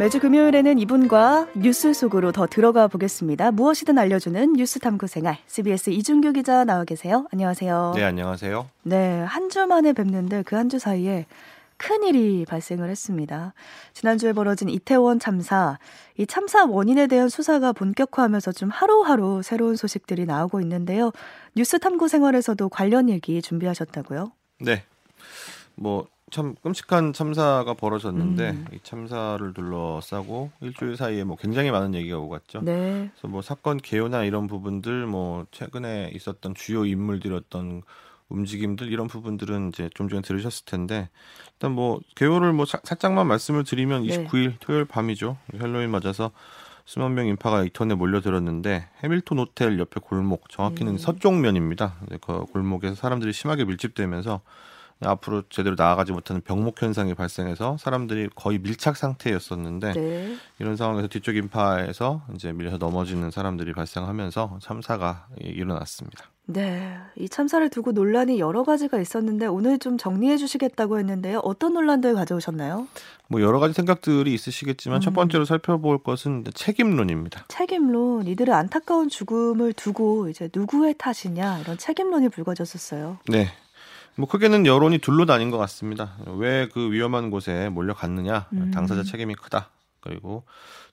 매주 금요일에는 이분과 뉴스 속으로 더 들어가 보겠습니다. 무엇이든 알려주는 뉴스 탐구 생활 CBS 이준규 기자 나와 계세요. 안녕하세요. 네, 안녕하세요. 네, 한 주 만에 뵙는데 그 한 주 사이에 큰 일이 발생을 했습니다. 지난주에 벌어진 이태원 참사, 이 참사 원인에 대한 수사가 본격화하면서 좀 하루하루 새로운 소식들이 나오고 있는데요. 뉴스 탐구 생활에서도 관련 얘기 준비하셨다고요? 네. 뭐 참 끔찍한 참사가 벌어졌는데 음. 이 참사를 둘러싸고 일주일 사이에 뭐 굉장히 많은 얘기가 오갔죠. 네. 그래서 뭐 사건 개요나 이런 부분들 뭐 최근에 있었던 주요 인물들이었던 움직임들 이런 부분들은 이제 좀 전에 들으셨을 텐데 일단 뭐 개요를 뭐 사, 살짝만 말씀을 드리면 네. 29일 토요일 밤이죠. 헬로윈 맞아서 수만 명 인파가 이톤에 몰려들었는데 해밀턴 호텔 옆에 골목 정확히는 음. 서쪽면입니다. 네, 그 골목에서 사람들이 심하게 밀집되면서 앞으로 제대로 나아가지 못하는 병목 현상이 발생해서 사람들이 거의 밀착 상태였었는데 네. 이런 상황에서 뒤쪽 인파에서 이제 밀려서 넘어지는 사람들이 발생하면서 참사가 일어났습니다. 네. 이 참사를 두고 논란이 여러 가지가 있었는데 오늘 좀 정리해 주시겠다고 했는데요. 어떤 논란들 가져오셨나요? 뭐 여러 가지 생각들이 있으시겠지만 음. 첫 번째로 살펴볼 것은 책임론입니다. 책임론, 이들의 안타까운 죽음을 두고 이제 누구의 탓이냐 이런 책임론이 불거졌었어요. 네. 뭐 크게는 여론이 둘로 나뉜 것 같습니다. 왜 그 위험한 곳에 몰려갔느냐, 음. 당사자 책임이 크다. 그리고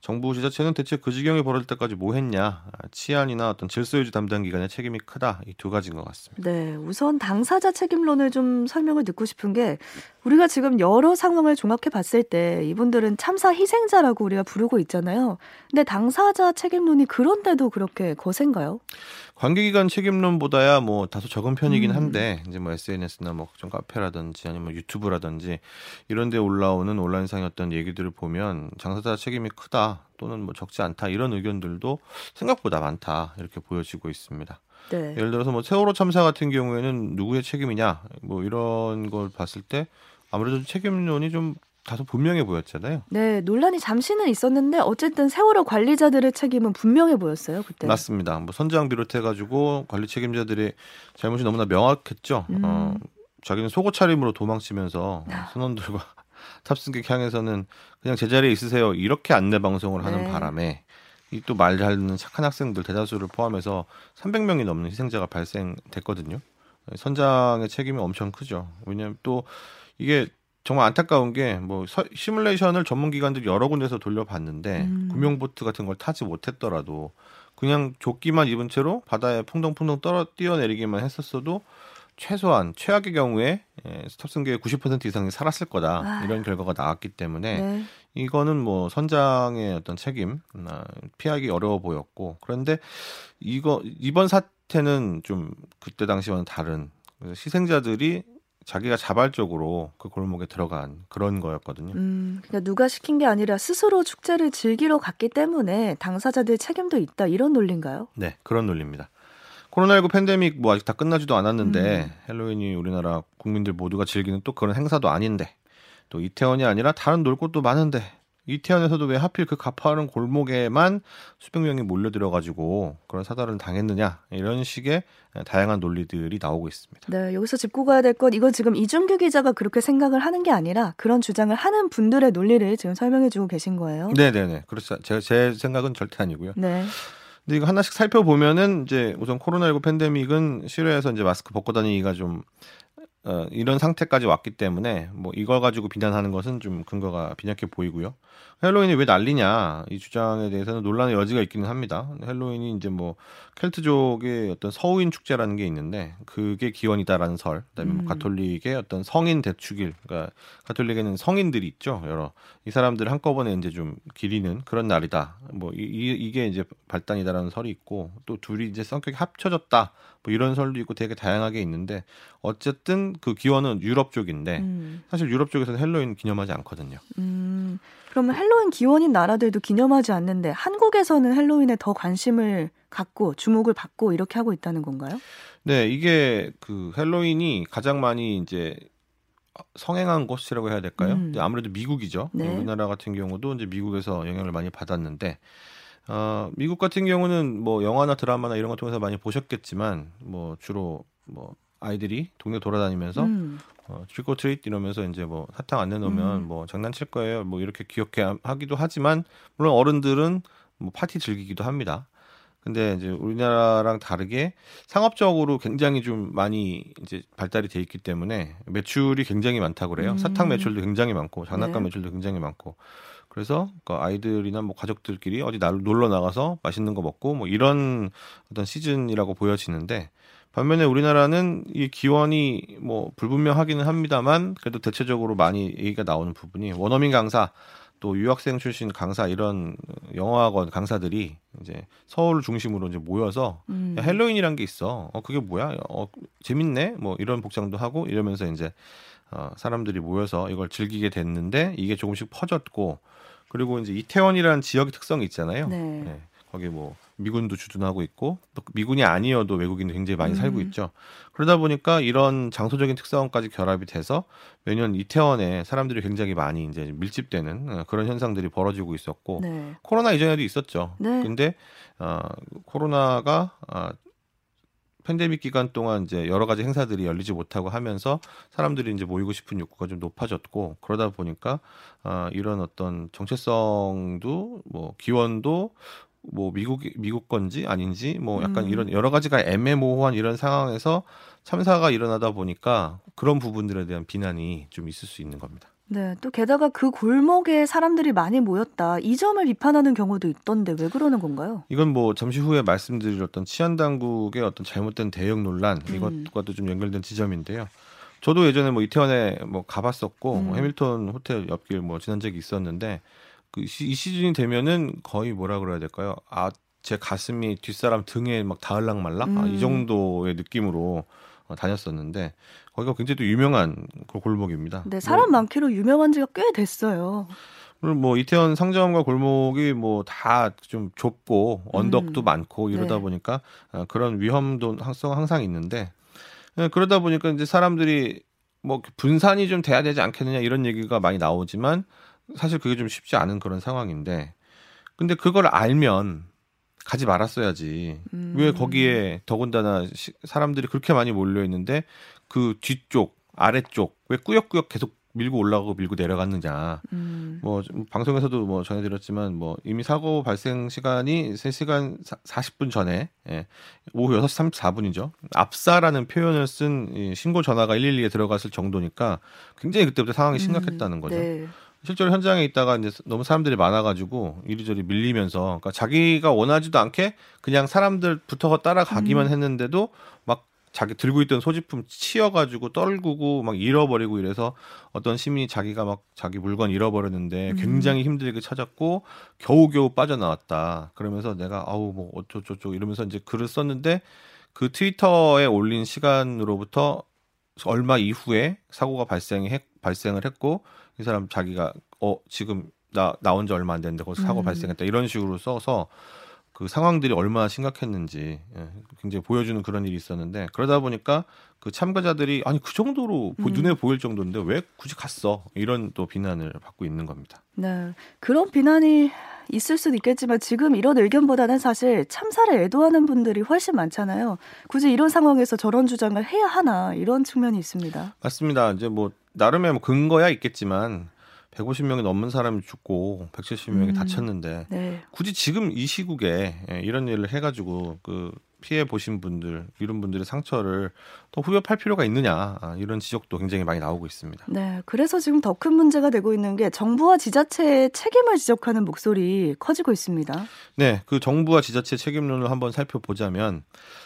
정부 지자체는 대체 그 지경에 벌어질 때까지 뭐 했냐, 치안이나 어떤 질서 유지 담당 기관의 책임이 크다. 이 두 가지인 것 같습니다. 네, 우선 당사자 책임론을 좀 설명을 듣고 싶은 게 우리가 지금 여러 상황을 종합해 봤을 때 이분들은 참사 희생자라고 우리가 부르고 있잖아요. 근데 당사자 책임론이 그런데도 그렇게 거센가요? 관계기관 책임론보다야 뭐 다소 적은 편이긴 음. 한데 이제 뭐 SNS나 뭐 좀 카페라든지 아니면 뭐 유튜브라든지 이런 데 올라오는 온라인상의 어떤 얘기들을 보면 당사자 책임이 크다 또는 뭐 적지 않다 이런 의견들도 생각보다 많다 이렇게 보여지고 있습니다. 네. 예를 들어서 뭐 세월호 참사 같은 경우에는 누구의 책임이냐 뭐 이런 걸 봤을 때 아무래도 책임론이 좀 다소 분명해 보였잖아요. 네, 논란이 잠시는 있었는데 어쨌든 세월호 관리자들의 책임은 분명해 보였어요, 그때. 맞습니다. 뭐 선장 비롯해 가지고 관리 책임자들의 잘못이 너무나 명확했죠. 음. 어, 자기는 속옷 차림으로 도망치면서 아. 선원들과 탑승객 향해서는 그냥 제자리에 있으세요 이렇게 안내 방송을 하는 네. 바람에 이 또 말잘 듣는 착한 학생들 대다수를 포함해서 300명이 넘는 희생자가 발생됐거든요. 선장의 책임이 엄청 크죠. 왜냐하면 또 이게 정말 안타까운 게 뭐 시뮬레이션을 전문 기관들이 여러 군데서 돌려봤는데 음. 구명보트 같은 걸 타지 못했더라도 그냥 조끼만 입은 채로 바다에 풍덩풍덩 떨어 뛰어내리기만 했었어도 최소한 최악의 경우에 예, 탑승객의 90% 이상이 살았을 거다 아. 이런 결과가 나왔기 때문에 네. 이거는 뭐 선장의 어떤 책임 아, 피하기 어려워 보였고 그런데 이거 이번 사태는 좀 그때 당시와는 다른 그래서 희생자들이 자기가 자발적으로 그 골목에 들어간 그런 거였거든요. 음, 그러니까 누가 시킨 게 아니라 스스로 축제를 즐기러 갔기 때문에 당사자들 책임도 있다 이런 논리인가요? 네, 그런 논리입니다. 코로나19 팬데믹 뭐 아직 다 끝나지도 않았는데 음. 헬로윈이 우리나라 국민들 모두가 즐기는 또 그런 행사도 아닌데 또 이태원이 아니라 다른 놀 곳도 많은데 이태원에서도 왜 하필 그 가파른 골목에만 수백 명이 몰려들어 가지고 그런 사달을 당했느냐 이런 식의 다양한 논리들이 나오고 있습니다. 네, 여기서 짚고 가야 될 건 이건 지금 이준규 기자가 그렇게 생각을 하는 게 아니라 그런 주장을 하는 분들의 논리를 지금 설명해 주고 계신 거예요. 네, 네, 네. 그렇죠. 제, 제 생각은 절대 아니고요. 네. 근데 이거 하나씩 살펴보면은 이제 우선 코로나19 팬데믹은 실외에서 이제 마스크 벗고 다니기가 좀 어, 이런 상태까지 왔기 때문에 뭐 이걸 가지고 비난하는 것은 좀 근거가 빈약해 보이고요. 헬로윈이 왜 난리냐 이 주장에 대해서는 논란의 여지가 있기는 합니다. 헬로윈이 이제 뭐 켈트족의 어떤 Samhain 축제라는 게 있는데 그게 기원이다라는 설, 그다음에 뭐 음. 가톨릭의 어떤 성인 대축일, 그러니까 가톨릭에는 성인들이 있죠. 여러 이 사람들 한꺼번에 이제 좀 기리는 그런 날이다. 뭐 이, 이- 이게 이제 발단이다라는 설이 있고 또 둘이 이제 성격이 합쳐졌다. 뭐 이런 설도 있고 되게 다양하게 있는데 어쨌든 그 기원은 유럽 쪽인데 음, 사실 유럽 쪽에서는 헬로윈 기념하지 않거든요. 음, 그러면 헬로윈 기원인 나라들도 기념하지 않는데 한국에서는 헬로윈에 더 관심을 갖고 주목을 받고 이렇게 하고 있다는 건가요? 네, 이게 그 헬로윈이 가장 많이 이제 성행한 곳이라고 해야 될까요? 음. 아무래도 미국이죠. 네. 우리나라 같은 경우도 이제 미국에서 영향을 많이 받았는데 어, 미국 같은 경우는 뭐 영화나 드라마나 이런 거 통해서 많이 보셨겠지만 뭐 주로 뭐 아이들이 동네 돌아다니면서 음. 어, 트리코 트릿 이러면서 이제 뭐 사탕 안 내놓으면 음. 뭐 장난칠 거예요. 뭐 이렇게 귀엽게 하기도 하지만 물론 어른들은 뭐 파티 즐기기도 합니다. 근데 이제 우리나라랑 다르게 상업적으로 굉장히 좀 많이 이제 발달이 돼 있기 때문에 매출이 굉장히 많다고 그래요. 음. 사탕 매출도 굉장히 많고 장난감 네. 매출도 굉장히 많고. 그래서 그 아이들이나 뭐 가족들끼리 어디 날 놀러 나가서 맛있는 거 먹고 뭐 이런 어떤 시즌이라고 보여지는데 반면에 우리나라는 이 기원이 뭐 불분명하기는 합니다만 그래도 대체적으로 많이 얘기가 나오는 부분이 원어민 강사 또 유학생 출신 강사 이런 영어학원 강사들이 이제 서울 중심으로 이제 모여서 음. 야, 헬로윈이란 게 있어. 어 그게 뭐야? 어 재밌네. 뭐 이런 복장도 하고 이러면서 이제 어 사람들이 모여서 이걸 즐기게 됐는데 이게 조금씩 퍼졌고 그리고 이제 이태원이라는 지역의 특성이 있잖아요. 네. 네. 거기 뭐 미군도 주둔하고 있고 또 미군이 아니어도 외국인도 굉장히 많이 살고 음. 있죠. 그러다 보니까 이런 장소적인 특성까지 결합이 돼서 매년 이태원에 사람들이 굉장히 많이 이제 밀집되는 어, 그런 현상들이 벌어지고 있었고 네. 코로나 이전에도 있었죠. 네. 근데 어, 코로나가 아, 팬데믹 기간 동안 이제 여러 가지 행사들이 열리지 못하고 하면서 사람들이 이제 모이고 싶은 욕구가 좀 높아졌고 그러다 보니까 아, 이런 어떤 정체성도 뭐 기원도 뭐 미국 미국 건지 아닌지 뭐 약간 음. 이런 여러 가지가 애매모호한 이런 상황에서 참사가 일어나다 보니까 그런 부분들에 대한 비난이 좀 있을 수 있는 겁니다. 네. 또 게다가 그 골목에 사람들이 많이 모였다. 이 점을 비판하는 경우도 있던데 왜 그러는 건가요? 이건 뭐 잠시 후에 말씀드릴 어떤 치안 당국의 어떤 잘못된 대응 논란 음. 이것과도 좀 연결된 지점인데요. 저도 예전에 뭐 이태원에 뭐 가봤었고 음. 뭐 해밀턴 호텔 옆길 뭐 지난 적이 있었는데 그이 시즌이 되면은 거의 뭐라 그래야 될까요? 아 제 가슴이 뒷사람 등에 막 닿을락 말락 아, 음. 이 정도의 느낌으로 어, 다녔었는데 거기가 굉장히 또 유명한 그 골목입니다. 네, 사람 많기로 유명한 지가 꽤 됐어요. 그리고 뭐 이태원 상점과 골목이 뭐 다 좀 좁고 언덕도 음. 많고 이러다 네. 보니까 아, 그런 위험도 항상 항상 있는데 예, 그러다 보니까 이제 사람들이 뭐 분산이 좀 돼야 되지 않겠느냐 이런 얘기가 많이 나오지만 사실 그게 좀 쉽지 않은 그런 상황인데 근데 그걸 알면 가지 말았어야지. 음. 왜 거기에 더군다나 시- 사람들이 그렇게 많이 몰려 있는데 그 뒤쪽 아래쪽 왜 꾸역꾸역 계속 밀고 올라가고 밀고 내려갔느냐. 음. 뭐좀 방송에서도 뭐 전해드렸지만 뭐 이미 사고 발생 시간이 3시간 40분 전에 예, 오후 6시 34분이죠. 압사라는 표현을 쓴이 신고 전화가 112에 들어갔을 정도니까 굉장히 그때부터 상황이 심각했다는 거죠. 네. 실제로 현장에 있다가 이제 너무 사람들이 많아가지고 이리저리 밀리면서 그러니까 자기가 원하지도 않게 그냥 사람들 붙어서 따라가기만 음. 했는데도 막 자기 들고 있던 소지품 치여가지고 떨구고 막 잃어버리고 이래서 어떤 시민이 자기가 막 자기 물건 잃어버렸는데 음. 굉장히 힘들게 찾았고 겨우겨우 빠져나왔다. 그러면서 내가 아우 뭐 어쩌저쩌 이러면서 이제 글을 썼는데 그 트위터에 올린 시간으로부터 얼마 이후에 사고가 발생했 발생을 했고 이 사람 자기가 어 지금 나 나온 지 얼마 안 됐는데 거기서 사고 음. 발생했다 이런 식으로 써서 그 상황들이 얼마나 심각했는지 예, 굉장히 보여주는 그런 일이 있었는데 그러다 보니까 그 참가자들이 아니 그 정도로 보- 음. 눈에 보일 정도인데 왜 굳이 갔어 이런 또 비난을 받고 있는 겁니다. 네. 그런 비난이 있을 수도 있겠지만 지금 이런 의견보다는 사실 참사를 애도하는 분들이 훨씬 많잖아요. 굳이 이런 상황에서 저런 주장을 해야 하나 이런 측면이 있습니다. 맞습니다. 이제 뭐 나름의 뭐 근거야 있겠지만 150명이 넘는 사람이 죽고 170명이 음. 다쳤는데 네. 굳이 지금 이 시국에 예, 이런 일을 해가지고 그 피해 보신 분들 이런 분들의 상처를 더 후벼팔 필요가 있느냐 아, 이런 지적도 굉장히 많이 나오고 있습니다. 네. 그래서 지금 더 큰 문제가 되고 있는 게 정부와 지자체의 책임을 지적하는 목소리 커지고 있습니다. 네, 그 정부와 지자체 책임론을 한번 살펴보자면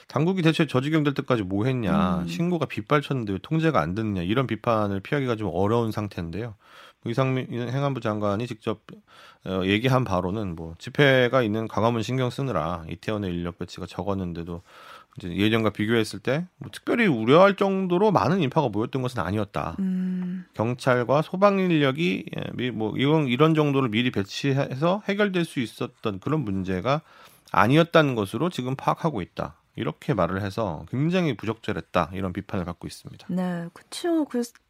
당국이 대체 저지경될 때까지 뭐 했냐 음. 신고가 빗발쳤는데 왜 통제가 안 됐느냐 이런 비판을 피하기가 좀 어려운 상태인데요. 이상민 행안부 장관이 직접 어, 얘기한 바로는 뭐 집회가 있는 광화문 신경 쓰느라 이태원의 인력 배치가 적었는데도 이제 예전과 비교했을 때 뭐 특별히 우려할 정도로 많은 인파가 모였던 것은 아니었다. 음. 경찰과 소방 인력이 예, 미- 뭐 이런 이런 정도를 미리 배치해서 해결될 수 있었던 그런 문제가 아니었다는 것으로 지금 파악하고 있다. 이렇게 말을 해서 굉장히 부적절했다 이런 비판을 받고 있습니다. 네, 그렇죠.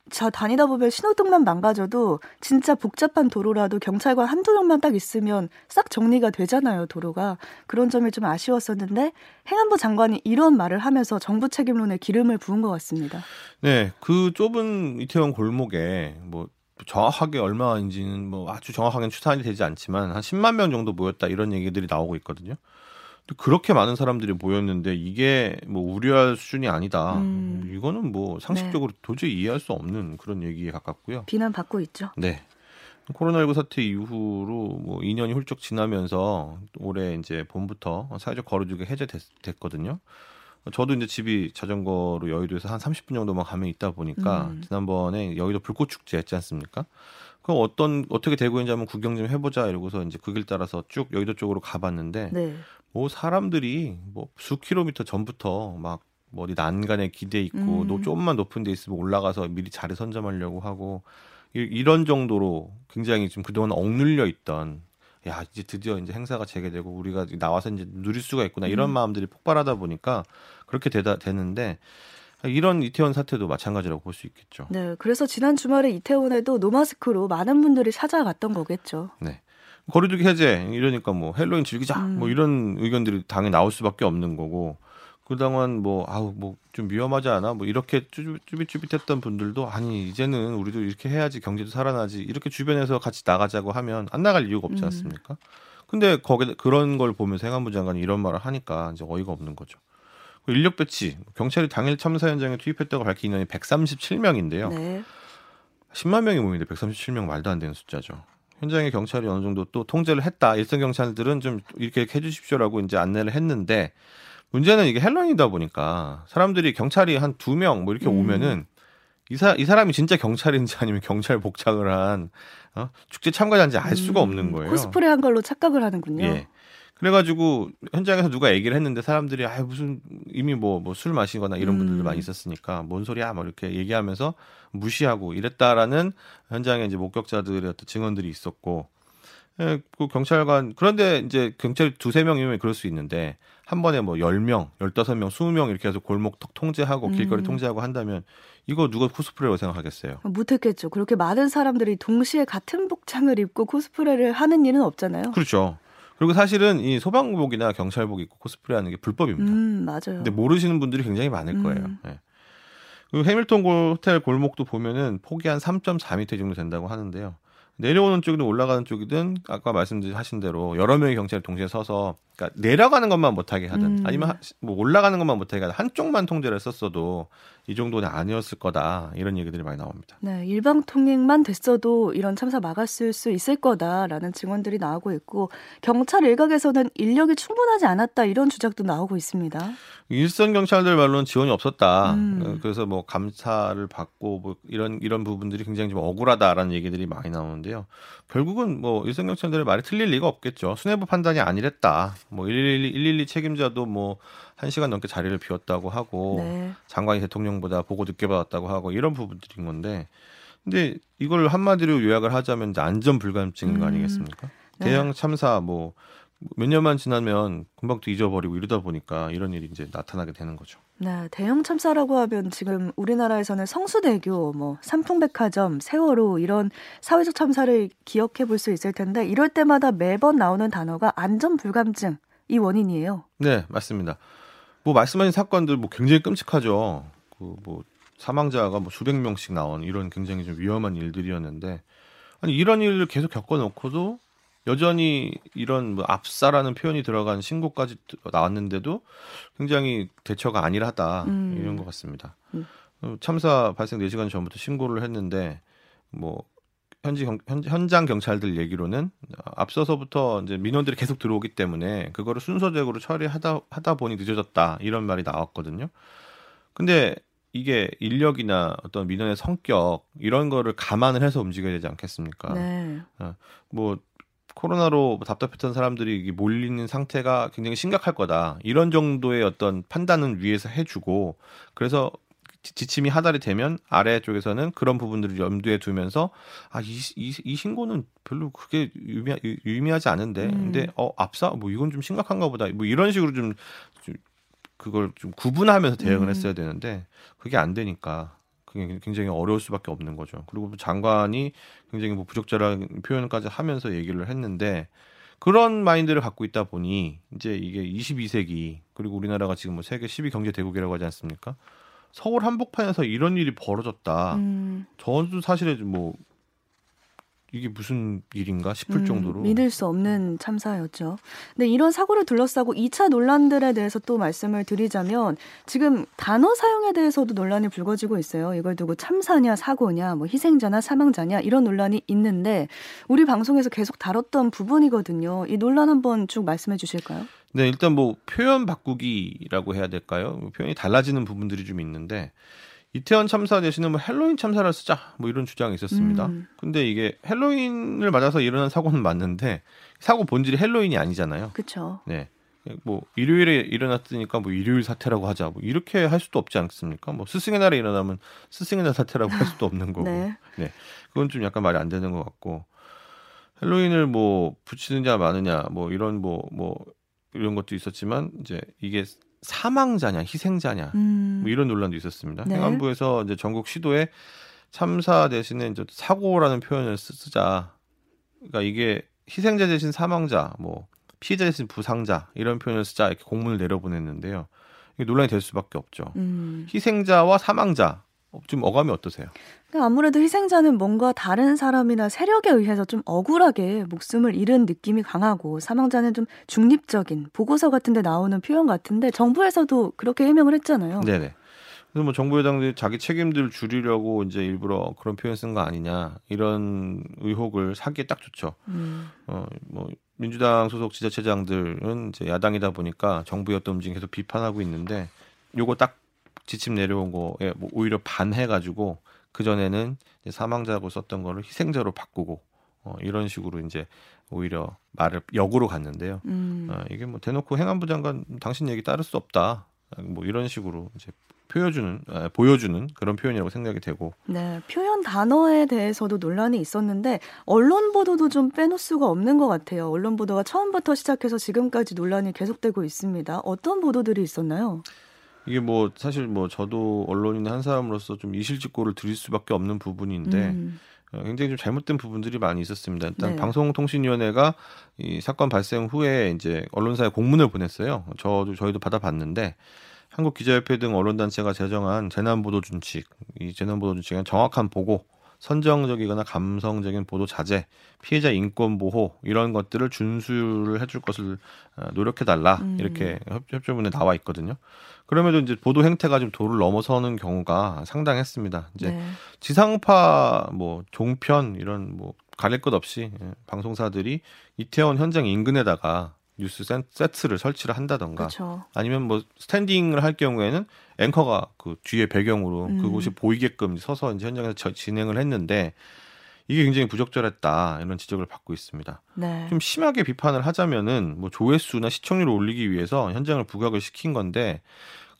자 다니다 보면 신호등만 망가져도 진짜 복잡한 도로라도 경찰관 한두 명만 딱 있으면 싹 정리가 되잖아요, 도로가. 그런 점이 좀 아쉬웠었는데 행안부 장관이 이런 말을 하면서 정부 책임론에 기름을 부은 것 같습니다. 네, 그 좁은 이태원 골목에 뭐 정확하게 얼마인지는 뭐 아주 정확하게 추산이 되지 않지만 한 10만 명 정도 모였다 이런 얘기들이 나오고 있거든요. 그렇게 많은 사람들이 모였는데 이게 뭐 우려할 수준이 아니다. 음. 이거는 뭐 상식적으로 네. 도저히 이해할 수 없는 그런 얘기에 가깝고요. 비난 받고 있죠. 네. 코로나19 사태 이후로 뭐 2년이 훌쩍 지나면서 올해 이제 봄부터 사회적 거리두기 해제됐거든요. 저도 이제 집이 자전거로 여의도에서 한 30분 정도만 가면 있다 보니까 음. 지난번에 여의도 불꽃 축제 했지 않습니까? 그 어떤 어떻게 되고 있는지 한번 구경 좀 해보자 이러고서 이제 그 길 따라서 쭉 여의도 쪽으로 가봤는데 네. 뭐 사람들이 뭐 수 킬로미터 전부터 막 뭐 어디 난간에 기대 있고 음. 너 조금만 높은 데 있으면 올라가서 미리 자리 선점하려고 하고 이, 런 정도로 굉장히 좀 그동안 억눌려 있던 야 이제 드디어 이제 행사가 재개되고 우리가 나와서 이제 누릴 수가 있구나 이런 음. 마음들이 폭발하다 보니까 그렇게 되다 되는데 이런 이태원 사태도 마찬가지라고 볼 수 있겠죠. 네, 그래서 지난 주말에 이태원에도 노마스크로 많은 분들이 찾아갔던 거겠죠. 네. 거리두기 해제 이러니까 뭐 헬로윈 즐기자 음. 뭐 이런 의견들이 당연히 나올 수밖에 없는 거고 그동안 뭐 아우 뭐 좀 위험하지 않아 뭐 이렇게 쭈빗쭈빗했던 분들도 아니 이제는 우리도 이렇게 해야지 경제도 살아나지 이렇게 주변에서 같이 나가자고 하면 안 나갈 이유가 없지 음. 않습니까? 음. 근데 거기 그런 걸 보면서 행안부 장관이 이런 말을 하니까 이제 어이가 없는 거죠. 인력 배치 경찰이 당일 참사 현장에 투입했다고 밝힌 인원이 137명인데요. 네. 10만 명이 모이는데 137명 말도 안 되는 숫자죠. 현장에 경찰이 어느 정도 또 통제를 했다. 일선 경찰들은 좀 이렇게 해주십시오라고 이제 안내를 했는데 문제는 이게 헬로윈이다 보니까 사람들이 경찰이 한 두 명 뭐 이렇게 음. 오면은 이, 사, 이 사람이 진짜 경찰인지 아니면 경찰 복장을 한 어? 축제 참가자인지 알 수가 음. 없는 거예요. 코스프레 한 걸로 착각을 하는군요. 예. 그래가지고 현장에서 누가 얘기를 했는데 사람들이 아 무슨 이미 뭐 뭐 술 마시거나 이런 분들도 음. 많이 있었으니까 뭔 소리야 뭐 이렇게 얘기하면서 무시하고 이랬다라는 현장에 이제 목격자들의 어떤 증언들이 있었고 예, 그 경찰관 그런데 이제 경찰이 두세 명이면 그럴 수 있는데 한 번에 뭐 10명, 15명, 20명 이렇게 해서 골목 턱 통제하고 음. 길거리 통제하고 한다면 이거 누가 코스프레라고 생각하겠어요? 못했겠죠. 그렇게 많은 사람들이 동시에 같은 복장을 입고 코스프레를 하는 일은 없잖아요. 그렇죠. 그리고 사실은 이 소방복이나 경찰복 입고 코스프레 하는 게 불법입니다. 음, 맞아요. 근데 모르시는 분들이 굉장히 많을 거예요. 음. 네. 그 해밀턴 호텔 골목도 보면은 폭이 한 3.4m 정도 된다고 하는데요. 내려오는 쪽이든 올라가는 쪽이든 아까 말씀하신 대로 여러 명의 경찰이 동시에 서서 그러니까 내려가는 것만 못하게 하든 음. 아니면 뭐 올라가는 것만 못하게 하든 한쪽만 통제를 썼어도 이 정도는 아니었을 거다 이런 얘기들이 많이 나옵니다. 네, 일방 통행만 됐어도 이런 참사 막았을 수 있을 거다라는 증언들이 나오고 있고 경찰 일각에서는 인력이 충분하지 않았다 이런 주장도 나오고 있습니다. 일선 경찰들 말로는 지원이 없었다. 음. 어, 그래서 뭐 감사를 받고 뭐 이런 이런 부분들이 굉장히 좀 억울하다라는 얘기들이 많이 나오는 데요. 결국은 뭐 일선 경찰들의 말이 틀릴 리가 없겠죠. 수뇌부 판단이 아니랬다. 뭐 112, 112 책임자도 뭐 1시간 넘게 자리를 비웠다고 하고 네. 장관이 대통령보다 보고 늦게 받았다고 하고 이런 부분들인 건데 근데 이걸 한마디로 요약을 하자면 안전 불감증인 거 음. 아니겠습니까? 네. 대형 참사 뭐 몇 년만 지나면 금방 또 잊어버리고 이러다 보니까 이런 일이 이제 나타나게 되는 거죠. 네, 대형 참사라고 하면 지금 우리나라에서는 성수대교, 뭐 삼풍백화점, 세월호 이런 사회적 참사를 기억해 볼 수 있을 텐데 이럴 때마다 매번 나오는 단어가 안전 불감증 이 원인이에요. 네, 맞습니다. 뭐 말씀하신 사건들 뭐 굉장히 끔찍하죠. 그 뭐 사망자가 뭐 수백 명씩 나온 이런 굉장히 좀 위험한 일들이었는데 아니 이런 일을 계속 겪어 놓고도 여전히 이런 뭐 압사라는 표현이 들어간 신고까지 나왔는데도 굉장히 대처가 안일하다 음. 이런 것 같습니다. 음. 어, 참사 발생 4시간 전부터 신고를 했는데 뭐 현지 경, 현, 현장 경찰들 얘기로는 앞서서부터 이제 민원들이 계속 들어오기 때문에 그거를 순서적으로 처리하다 하다 보니 늦어졌다 이런 말이 나왔거든요. 근데 이게 인력이나 어떤 민원의 성격 이런 거를 감안을 해서 움직여야 되지 않겠습니까? 네. 어, 뭐 코로나로 답답했던 사람들이 몰리는 상태가 굉장히 심각할 거다. 이런 정도의 어떤 판단은 위에서 해주고 그래서 지침이 하달이 되면 아래 쪽에서는 그런 부분들을 염두에 두면서 아이 이, 이 신고는 별로 그게 유미, 유미하지 않은데 음. 근데 어 압사 뭐 이건 좀 심각한가 보다 뭐 이런 식으로 좀, 좀 그걸 좀 구분하면서 대응을 음. 했어야 되는데 그게 안 되니까 그게 굉장히 어려울 수밖에 없는 거죠. 그리고 장관이 굉장히 뭐 부적절한 표현까지 하면서 얘기를 했는데 그런 마인드를 갖고 있다 보니 이제 이게 22세기 그리고 우리나라가 지금 뭐 세계 10위 경제 대국이라고 하지 않습니까? 서울 한복판에서 이런 일이 벌어졌다. 음, 저도 사실은 뭐 이게 무슨 일인가 싶을 음, 정도로 믿을 수 없는 참사였죠. 근데 이런 사고를 둘러싸고 2차 논란들에 대해서 또 말씀을 드리자면 지금 단어 사용에 대해서도 논란이 불거지고 있어요. 이걸 두고 참사냐 사고냐 뭐 희생자나 사망자냐 이런 논란이 있는데 우리 방송에서 계속 다뤘던 부분이거든요. 이 논란 한번 쭉 말씀해 주실까요? 네, 일단 뭐 표현 바꾸기라고 해야 될까요? 뭐 표현이 달라지는 부분들이 좀 있는데 이태원 참사 대신에 뭐 헬로윈 참사를 쓰자 뭐 이런 주장이 있었습니다. 음. 근데 이게 헬로윈을 맞아서 일어난 사고는 맞는데 사고 본질이 헬로윈이 아니잖아요. 그렇죠. 네. 뭐 일요일에 일어났으니까 뭐 일요일 사태라고 하자 뭐 이렇게 할 수도 없지 않습니까? 뭐 스승의 날에 일어나면 스승의 날 사태라고 할 수도 없는 거고. 네. 그건 좀 약간 말이 안 되는 것 같고 헬로윈을 뭐 붙이느냐 마느냐 뭐 이런 뭐뭐 이런 것도 있었지만 이제 이게 사망자냐 희생자냐 음, 뭐 이런 논란도 있었습니다. 네. 행안부에서 이제 전국 시도에 참사 대신에 이제 사고라는 표현을 쓰- 쓰자. 그러니까 이게 희생자 대신 사망자, 뭐 피해자 대신 부상자 이런 표현을 쓰자 이렇게 공문을 내려보냈는데요. 이게 논란이 될 수밖에 없죠. 음. 희생자와 사망자 어, 좀 어감이 어떠세요? 그러니까 아무래도 희생자는 뭔가 다른 사람이나 세력에 의해서 좀 억울하게 목숨을 잃은 느낌이 강하고 사망자는 좀 중립적인 보고서 같은데 나오는 표현 같은데 정부에서도 그렇게 해명을 했잖아요. 네네. 그래서 뭐 정부 여당들이 자기 책임들을 줄이려고 이제 일부러 그런 표현 쓴 거 아니냐 이런 의혹을 사기에 딱 좋죠. 음, 어, 뭐 민주당 소속 지자체장들은 이제 야당이다 보니까 정부의 어떤 움직임 계속 비판하고 있는데 요거 딱 지침 내려온 거에 뭐 오히려 반해가지고 그 전에는 사망자고 썼던 거를 희생자로 바꾸고 어, 이런 식으로 이제 오히려 말을 역으로 갔는데요. 음. 어, 이게 뭐 대놓고 행안부 장관 당신 얘기 따를 수 없다. 뭐 이런 식으로 이제 보여주는 아, 보여주는 그런 표현이라고 생각이 되고 네, 표현 단어에 대해서도 논란이 있었는데 언론 보도도 좀 빼놓을 수가 없는 것 같아요. 언론 보도가 처음부터 시작해서 지금까지 논란이 계속되고 있습니다. 어떤 보도들이 있었나요? 이게 뭐 사실 뭐 저도 언론인 한 사람으로서 좀 이실직고를 드릴 수밖에 없는 부분인데 음, 어, 굉장히 좀 잘못된 부분들이 많이 있었습니다. 일단 네. 방송통신위원회가 이 사건 발생 후에 이제 언론사에 공문을 보냈어요. 저도 저희도 받아봤는데 한국기자협회 등 언론단체가 제정한 재난보도준칙, 이 재난보도준칙은 정확한 보고, 선정적이거나 감성적인 보도 자제, 피해자 인권 보호 이런 것들을 준수를 해줄 것을 어, 노력해 달라 음. 이렇게 협- 협조문에 나와 있거든요. 그럼에도 이제 보도 행태가 좀 도를 넘어서는 경우가 상당했습니다. 이제 네. 지상파 뭐 종편 이런 뭐 가릴 것 없이 예, 방송사들이 이태원 현장 인근에다가 뉴스 센- 세트를 설치를 한다던가 그렇죠. 아니면 뭐 스탠딩을 할 경우에는 앵커가 그 뒤에 배경으로 음. 그곳이 보이게끔 서서 이제 현장에서 저- 진행을 했는데 이게 굉장히 부적절했다 이런 지적을 받고 있습니다. 네. 좀 심하게 비판을 하자면은 뭐 조회수나 시청률을 올리기 위해서 현장을 부각을 시킨 건데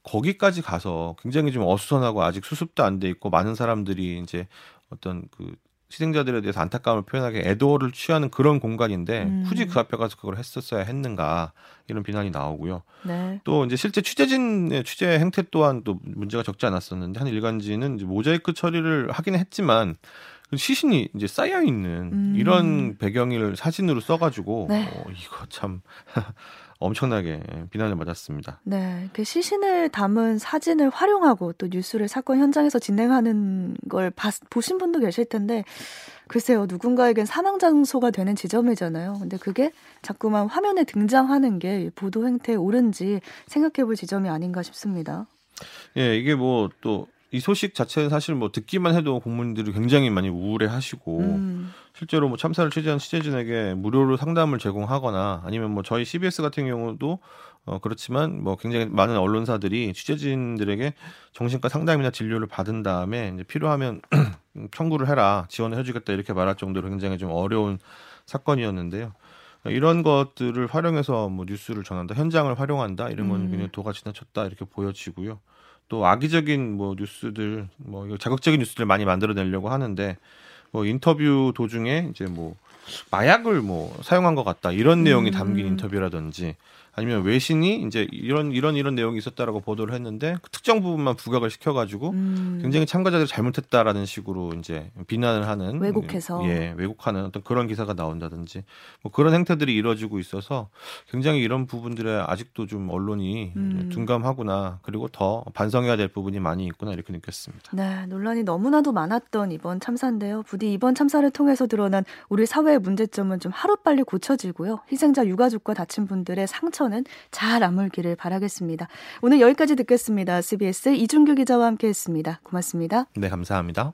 거기까지 가서 굉장히 좀 어수선하고 아직 수습도 안 돼 있고 많은 사람들이 이제 어떤 그 희생자들에 대해서 안타까움을 표현하게 애도를 취하는 그런 공간인데 음. 굳이 그 앞에 가서 그걸 했었어야 했는가 이런 비난이 나오고요. 네. 또 이제 실제 취재진의 취재 행태 또한 또 문제가 적지 않았었는데 한 일간지는 이제 모자이크 처리를 하긴 했지만 그 시신이 이제 쌓여 있는 음. 이런 배경을 사진으로 써가지고 네. 어, 이거 참 엄청나게 비난을 맞았습니다. 네, 그 시신을 담은 사진을 활용하고 또 뉴스를 사건 현장에서 진행하는 걸 봤, 보신 분도 계실 텐데, 글쎄요, 누군가에겐 사망 장소가 되는 지점이잖아요. 근데 그게 자꾸만 화면에 등장하는 게 보도 행태에 옳은지 생각해 볼 지점이 아닌가 싶습니다. 예, 이게 뭐 또 이 소식 자체는 사실 뭐 듣기만 해도 국민들이 굉장히 많이 우울해하시고 음, 실제로 뭐 참사를 취재한 취재진에게 무료로 상담을 제공하거나 아니면 뭐 저희 CBS 같은 경우도 어 그렇지만 뭐 굉장히 많은 언론사들이 취재진들에게 정신과 상담이나 진료를 받은 다음에 이제 필요하면 청구를 해라 지원을 해주겠다 이렇게 말할 정도로 굉장히 좀 어려운 사건이었는데요. 이런 것들을 활용해서 뭐 뉴스를 전한다, 현장을 활용한다 이런 건 음. 굉장히 도가 지나쳤다 이렇게 보여지고요. 또 악의적인 뭐 뉴스들, 뭐 자극적인 뉴스들 많이 만들어내려고 하는데 뭐 인터뷰 도중에 이제 뭐 마약을 뭐 사용한 것 같다 이런 내용이 음. 담긴 인터뷰라든지 아니면 외신이 이제 이런 이런 이런 내용이 있었다라고 보도를 했는데 그 특정 부분만 부각을 시켜가지고 음. 굉장히 참가자들이 잘못했다라는 식으로 이제 비난을 하는 왜곡해서 예 왜곡하는 어떤 그런 기사가 나온다든지 뭐 그런 행태들이 이루어지고 있어서 굉장히 이런 부분들에 아직도 좀 언론이 음. 둔감하구나 그리고 더 반성해야 될 부분이 많이 있구나 이렇게 느꼈습니다. 네 논란이 너무나도 많았던 이번 참사인데요. 부디 이번 참사를 통해서 드러난 우리 사회의 문제점은 좀 하루빨리 고쳐지고요. 희생자 유가족과 다친 분들의 상처는 잘 아물기를 바라겠습니다. 오늘 여기까지 듣겠습니다. CBS 이준규 기자와 함께했습니다. 고맙습니다. 네 감사합니다.